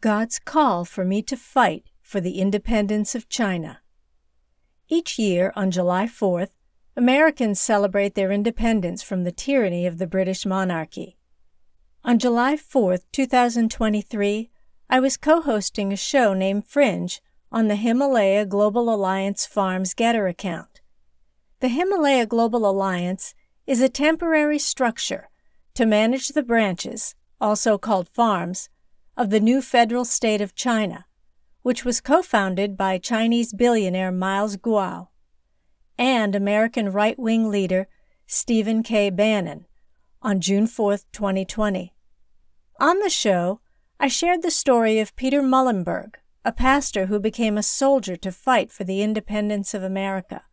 God's call for me to fight for the independence of China. Each year on July 4th, Americans celebrate their independence from the tyranny of the British monarchy. On July 4th, 2023, I was co hosting a show named Fringe on the Himalaya Global Alliance Farms GETTR account. The Himalaya Global Alliance is a temporary structure to manage the branches, also called farms, of the new federal state of China, which was co founded by Chinese billionaire Miles Guo and American right wing leader Stephen K. Bannon on June 4, 2020. On the show, I shared the story of Peter Muhlenberg, a pastor who became a soldier to fight for the independence of America.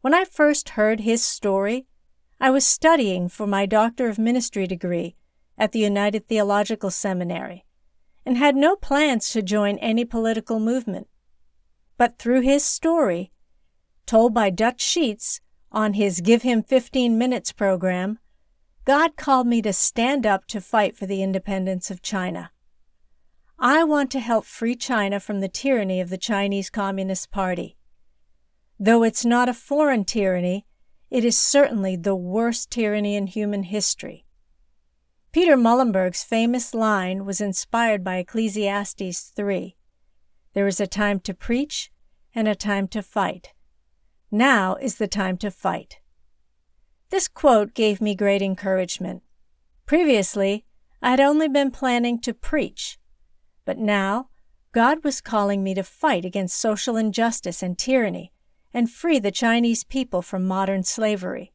When I first heard his story, I was studying for my Doctor of Ministry degree at the United Theological Seminary and had no plans to join any political movement. But through his story, told by Dutch Sheets on his Give Him 15 Minutes program, God called me to stand up to fight for the independence of China. I want to help free China from the tyranny of the Chinese Communist Party. Though it's not a foreign tyranny, it is certainly the worst tyranny in human history. Peter Muhlenberg's famous line was inspired by Ecclesiastes 3 There is a time to preach and a time to fight. Now is the time to fight. This quote gave me great encouragement. Previously, I had only been planning to preach but now, God was calling me to fight against social injustice and tyranny and free the Chinese people from modern slavery.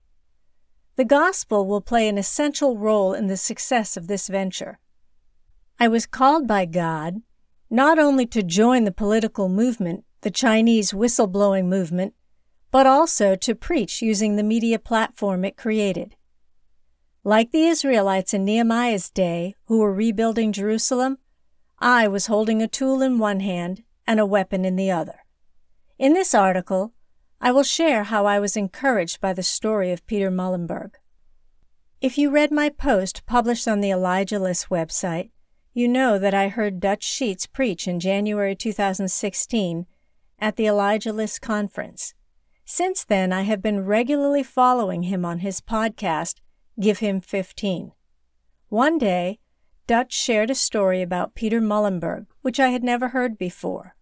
The gospel will play an essential role in the success of this venture. I was called by God not only to join the political movement, the Chinese whistleblowing movement, but also to preach using the media platform it created. Like the Israelites in Nehemiah's day who were rebuilding Jerusalem, I was holding a tool in one hand and a weapon in the other. In this article, I will share how I was encouraged by the story of Peter Muhlenberg. If you read my post published on the Elijah List website, you know that I heard Dutch Sheets preach in January 2016 at the Elijah List conference. Since then, I have been regularly following him on his podcast, Give Him 15. One day, Dutch shared a story about Peter Muhlenberg, which I had never heard before.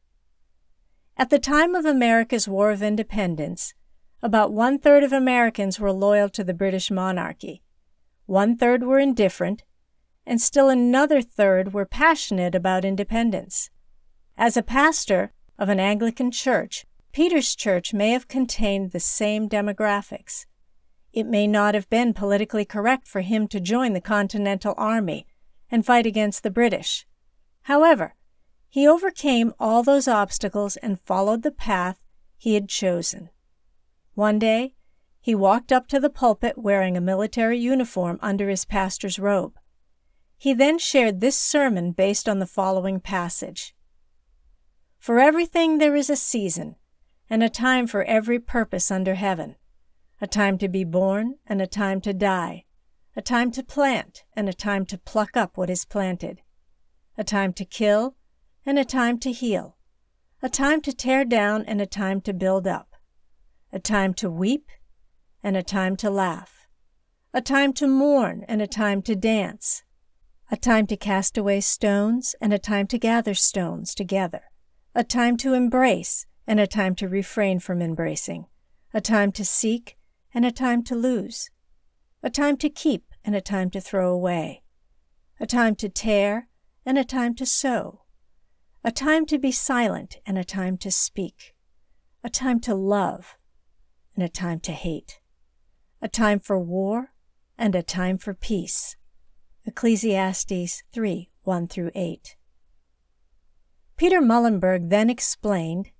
At the time of America's War of Independence, about one third of Americans were loyal to the British monarchy, one third were indifferent, and still another third were passionate about independence. As a pastor of an Anglican church, Peter's church may have contained the same demographics. It may not have been politically correct for him to join the Continental Army and fight against the British. However, he overcame all those obstacles and followed the path he had chosen. One day, he walked up to the pulpit wearing a military uniform under his pastor's robe. He then shared this sermon based on the following passage For everything there is a season, and a time for every purpose under heaven, a time to be born and a time to die, a time to plant and a time to pluck up what is planted, a time to kill and a time to heal, a time to tear down and a time to build up, a time to weep and a time to laugh, a time to mourn and a time to dance, a time to cast away stones and a time to gather stones together, a time to embrace and a time to refrain from embracing, a time to seek and a time to lose a time to keep and a time to throw away, a time to tear and a time to sow, a time to be silent and a time to speak, a time to love and a time to hate, a time for war and a time for peace. Ecclesiastes 3 1 through 8. Peter Muhlenberg then explained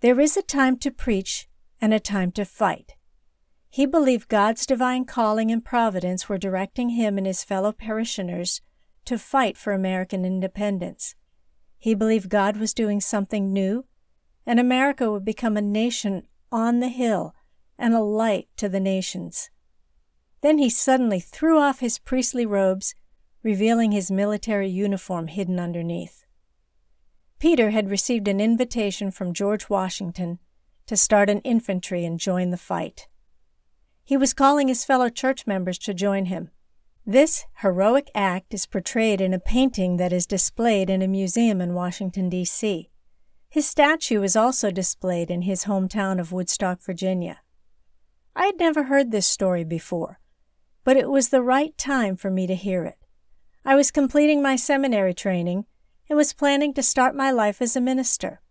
there is a time to preach and a time to fight. He believed God's divine calling and providence were directing him and his fellow parishioners to fight for American independence. He believed God was doing something new, and America would become a nation on the hill and a light to the nations. Then he suddenly threw off his priestly robes, revealing his military uniform hidden underneath. Peter had received an invitation from George Washington to start an infantry and join the fight. He was calling his fellow church members to join him. This heroic act is portrayed in a painting that is displayed in a museum in Washington, D.C. His statue is also displayed in his hometown of Woodstock, Virginia. I had never heard this story before, but it was the right time for me to hear it. I was completing my seminary training and was planning to start my life as a minister.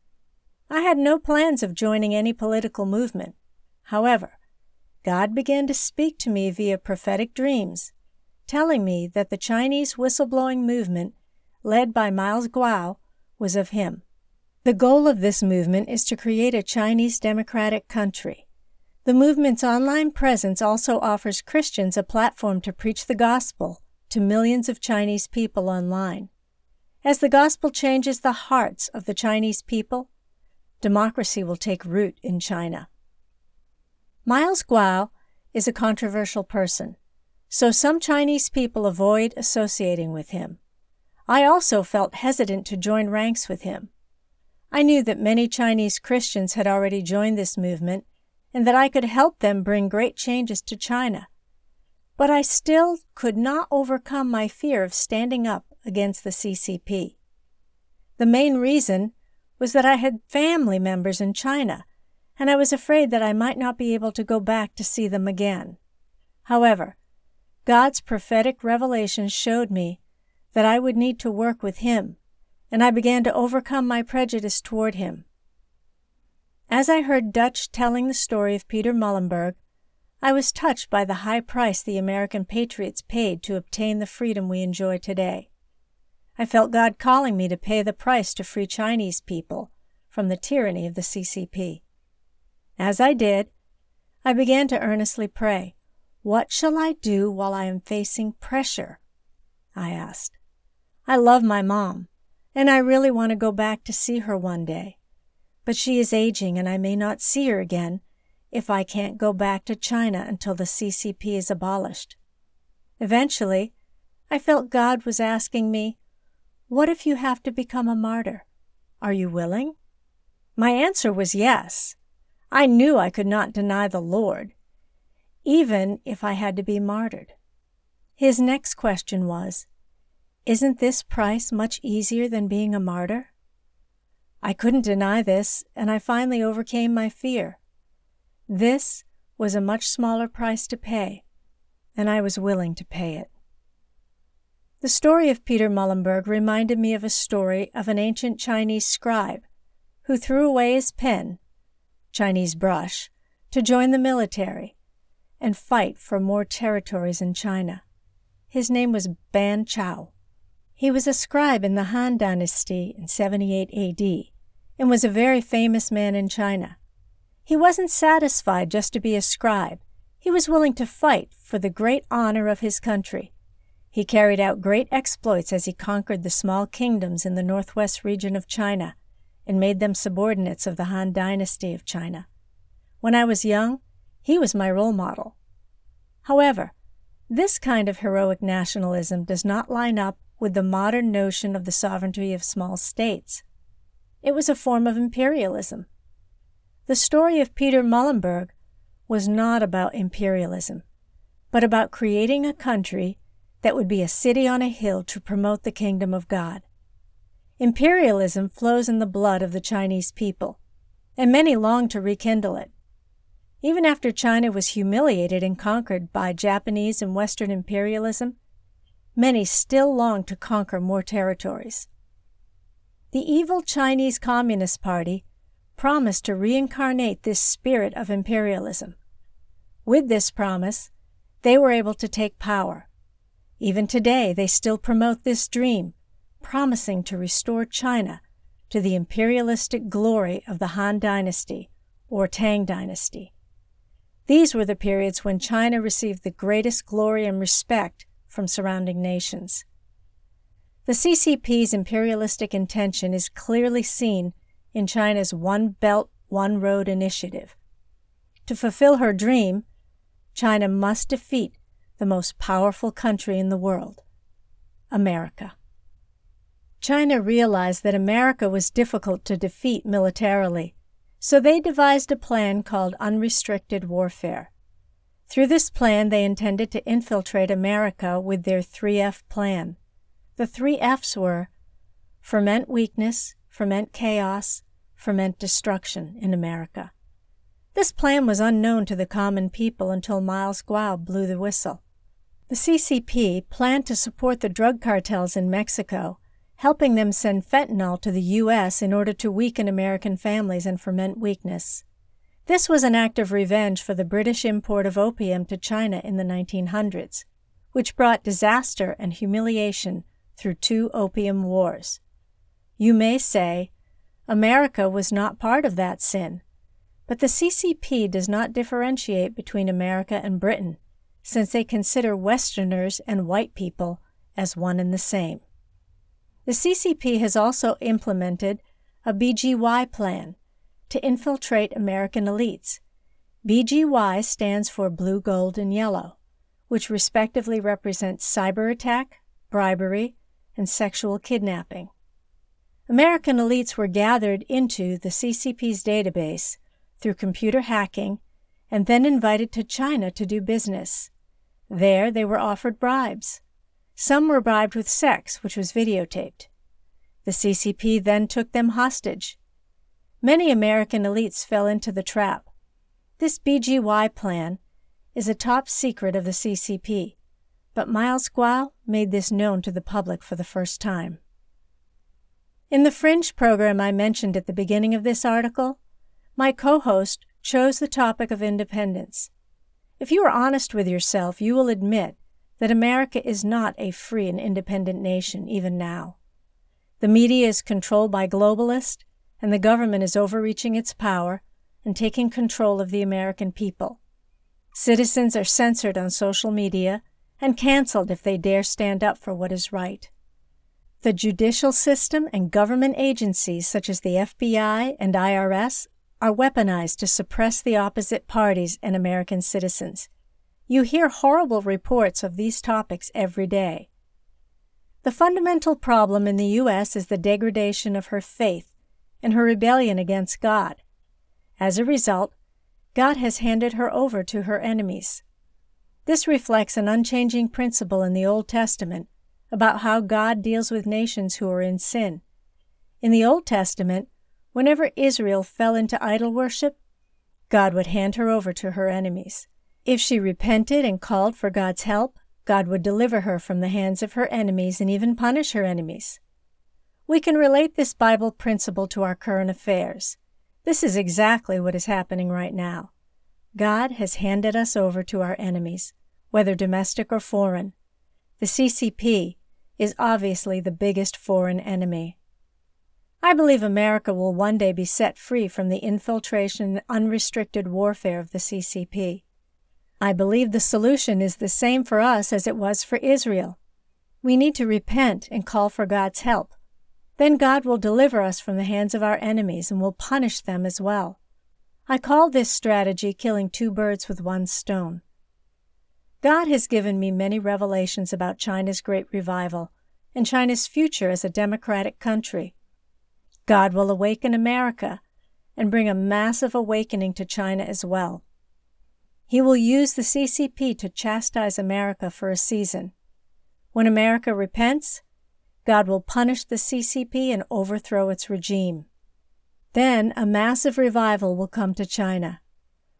I had no plans of joining any political movement. However, God began to speak to me via prophetic dreams, telling me that the Chinese whistleblowing movement, led by Miles Guo, was of Him. The goal of this movement is to create a Chinese democratic country. The movement's online presence also offers Christians a platform to preach the gospel to millions of Chinese people online. As the gospel changes the hearts of the Chinese people, democracy will take root in China. Miles Guo is a controversial person, so some Chinese people avoid associating with him. I also felt hesitant to join ranks with him. I knew that many Chinese Christians had already joined this movement and that I could help them bring great changes to China. But I still could not overcome my fear of standing up against the CCP. The main reason was that I had family members in China, and I was afraid that I might not be able to go back to see them again. However, God's prophetic revelation showed me that I would need to work with Him, and I began to overcome my prejudice toward Him. As I heard Dutch telling the story of Peter Muhlenberg, I was touched by the high price the American patriots paid to obtain the freedom we enjoy today. I felt God calling me to pay the price to free Chinese people from the tyranny of the CCP. As I did, I began to earnestly pray, What shall I do while I am facing pressure? I asked. I love my mom, and I really want to go back to see her one day. But she is aging, and I may not see her again if I can't go back to China until the CCP is abolished. Eventually, I felt God was asking me, what if you have to become a martyr? Are you willing? My answer was yes. I knew I could not deny the Lord, even if I had to be martyred. His next question was, Isn't this price much easier than being a martyr? I couldn't deny this, and I finally overcame my fear. This was a much smaller price to pay, and I was willing to pay it. The story of Peter Muhlenberg reminded me of a story of an ancient Chinese scribe who threw away his pen, Chinese brush, to join the military and fight for more territories in China. His name was Ban Chao. He was a scribe in the Han Dynasty in 78 AD and was a very famous man in China. He wasn't satisfied just to be a scribe. He was willing to fight for the great honor of his country he carried out great exploits as he conquered the small kingdoms in the northwest region of China and made them subordinates of the Han Dynasty of China. When I was young, he was my role model. However, this kind of heroic nationalism does not line up with the modern notion of the sovereignty of small states. It was a form of imperialism. The story of Peter Muhlenberg was not about imperialism, but about creating a country that would be a city on a hill to promote the kingdom of God. Imperialism flows in the blood of the Chinese people, and many long to rekindle it. Even after China was humiliated and conquered by Japanese and Western imperialism, many still long to conquer more territories. The evil Chinese Communist Party promised to reincarnate this spirit of imperialism. With this promise, they were able to take power even today, they still promote this dream, promising to restore China to the imperialistic glory of the Han Dynasty or Tang Dynasty. These were the periods when China received the greatest glory and respect from surrounding nations. The CCP's imperialistic intention is clearly seen in China's One Belt, One Road initiative. To fulfill her dream, China must defeat the most powerful country in the world, America. China realized that America was difficult to defeat militarily, so they devised a plan called unrestricted warfare. Through this plan, they intended to infiltrate America with their 3F plan. The three F's were ferment weakness, ferment chaos, ferment destruction in America. This plan was unknown to the common people until Miles Guo blew the whistle. The CCP planned to support the drug cartels in Mexico, helping them send fentanyl to the U.S. in order to weaken American families and ferment weakness. This was an act of revenge for the British import of opium to China in the 1900s, which brought disaster and humiliation through two opium wars. You may say, America was not part of that sin, but the CCP does not differentiate between America and Britain, since they consider Westerners and white people as one and the same. The CCP has also implemented a BGY plan to infiltrate American elites. BGY stands for blue, gold, and yellow, which respectively represents cyber attack, bribery, and sexual kidnapping. American elites were gathered into the CCP's database through computer hacking and then invited to China to do business. There they were offered bribes. Some were bribed with sex, which was videotaped. The CCP then took them hostage Many American elites fell into the trap. This BGY plan is a top secret of the CCP, but Miles Guo made this known to the public for the first time. In the Fringe program I mentioned at the beginning of this article, my co host chose the topic of independence. If you are honest with yourself, you will admit that America is not a free and independent nation even now. The media is controlled by globalists and the government is overreaching its power and taking control of the American people. Citizens are censored on social media and canceled if they dare stand up for what is right. The judicial system and government agencies such as the FBI and IRS are weaponized to suppress the opposite parties and American citizens. You hear horrible reports of these topics every day. The fundamental problem in the U.S. is the degradation of her faith and her rebellion against God. As a result, God has handed her over to her enemies. This reflects an unchanging principle in the Old Testament about how God deals with nations who are in sin. In the Old Testament, whenever Israel fell into idol worship, God would hand her over to her enemies. If she repented and called for God's help, God would deliver her from the hands of her enemies and even punish her enemies. We can relate this Bible principle to our current affairs. This is exactly what is happening right now. God has handed us over to our enemies, whether domestic or foreign. The CCP is obviously the biggest foreign enemy. I believe America will one day be set free from the infiltration and unrestricted warfare of the CCP. I believe the solution is the same for us as it was for Israel. We need to repent and call for God's help. Then God will deliver us from the hands of our enemies and will punish them as well. I call this strategy killing two birds with one stone. God has given me many revelations about China's great revival and China's future as a democratic country. God will awaken America and bring a massive awakening to China as well. He will use the CCP to chastise America for a season. When America repents, God will punish the CCP and overthrow its regime. Then a massive revival will come to China.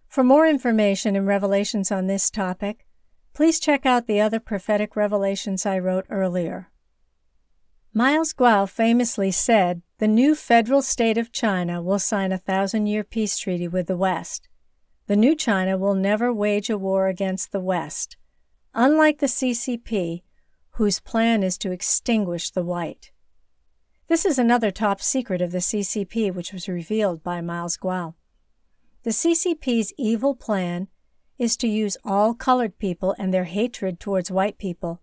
For more information and revelations on this topic, please check out the other prophetic revelations I wrote earlier. Miles Guo famously said the new federal state of China will sign a thousand year peace treaty with the West. The new China will never wage a war against the West. Unlike the CCP, whose plan is to extinguish the white. This is another top secret of the CCP, which was revealed by Miles Guo. The CCP's evil plan is to use all colored people and their hatred towards white people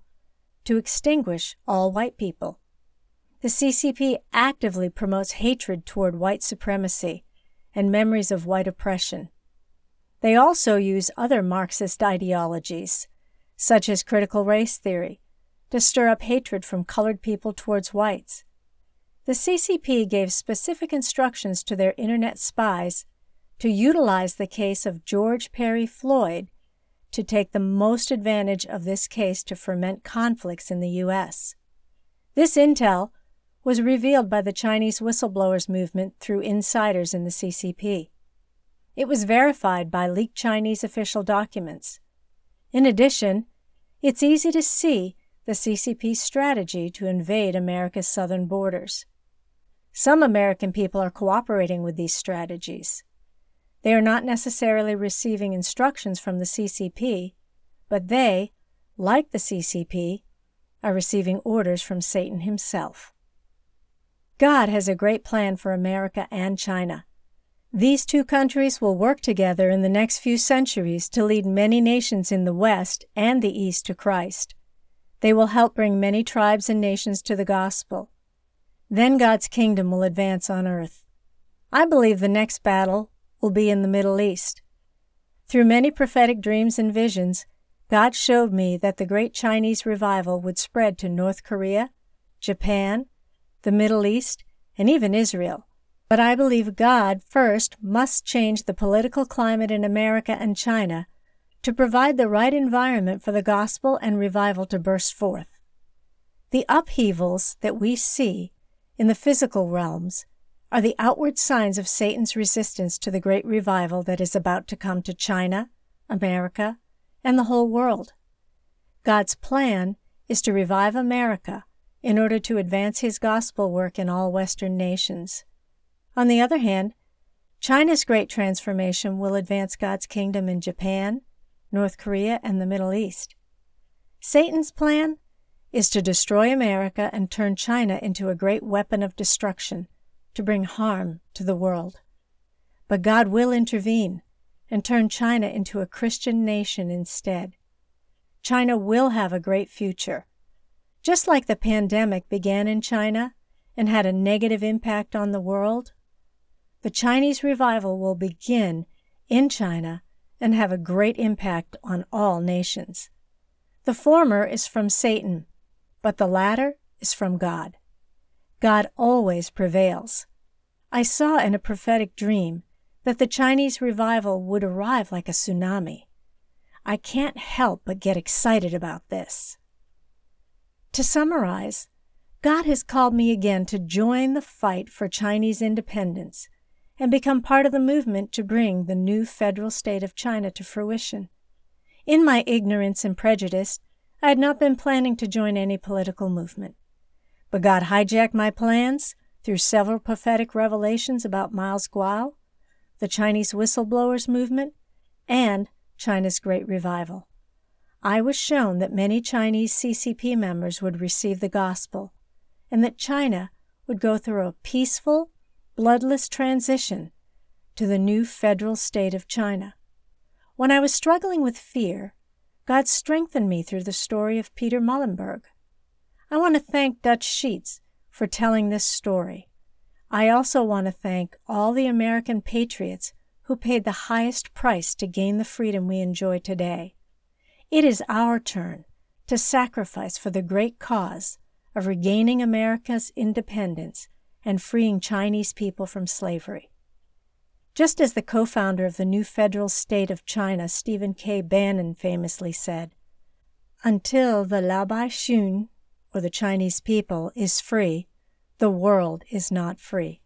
to extinguish all white people. The CCP actively promotes hatred toward white supremacy and memories of white oppression. They also use other Marxist ideologies, such as critical race theory, to stir up hatred from colored people towards whites. the CCP gave specific instructions to their Internet spies to utilize the case of George Perry Floyd to take the most advantage of this case to ferment conflicts in the U.S. This intel was revealed by the Chinese whistleblowers movement through insiders in the CCP. It was verified by leaked Chinese official documents. In addition, it's easy to see the CCP's strategy to invade America's southern borders. Some American people are cooperating with these strategies. They are not necessarily receiving instructions from the CCP, but they, like the CCP, are receiving orders from Satan himself. God has a great plan for America and China. These two countries will work together in the next few centuries to lead many nations in the West and the East to Christ. They will help bring many tribes and nations to the gospel. Then God's kingdom will advance on earth. I believe the next battle will be in the Middle East. Through many prophetic dreams and visions, God showed me that the great Chinese revival would spread to North Korea, Japan, the Middle East, and even Israel. But I believe God first must change the political climate in America and China to provide the right environment for the gospel and revival to burst forth. The upheavals that we see in the physical realms are the outward signs of Satan's resistance to the great revival that is about to come to China, America, and the whole world. God's plan is to revive America in order to advance his gospel work in all Western nations. On the other hand, China's great transformation will advance God's kingdom in Japan, North Korea, and the Middle East. Satan's plan is to destroy America and turn China into a great weapon of destruction to bring harm to the world. But God will intervene and turn China into a Christian nation instead. China will have a great future. Just like the pandemic began in China and had a negative impact on the world, the Chinese revival will begin in China and have a great impact on all nations. The former is from Satan, but the latter is from God. God always prevails. I saw in a prophetic dream that the Chinese revival would arrive like a tsunami. I can't help but get excited about this. To summarize, God has called me again to join the fight for Chinese independence and become part of the movement to bring the new federal state of China to fruition. In my ignorance and prejudice, I had not been planning to join any political movement. But God hijacked my plans through several prophetic revelations about Miles Guo, the Chinese whistleblowers movement, and China's Great Revival. I was shown that many Chinese CCP members would receive the gospel and that China would go through a peaceful bloodless transition to the new federal state of China. When I was struggling with fear, God strengthened me through the story of Peter Muhlenberg. I want to thank Dutch Sheets for telling this story. I also want to thank all the American patriots who paid the highest price to gain the freedom we enjoy today. It is our turn to sacrifice for the great cause of regaining America's independence and freeing Chinese people from slavery. Just as the co founder of the new federal state of China, Stephen K. Bannon, famously said, Until the Laobaixing, or the Chinese people, is free, the world is not free.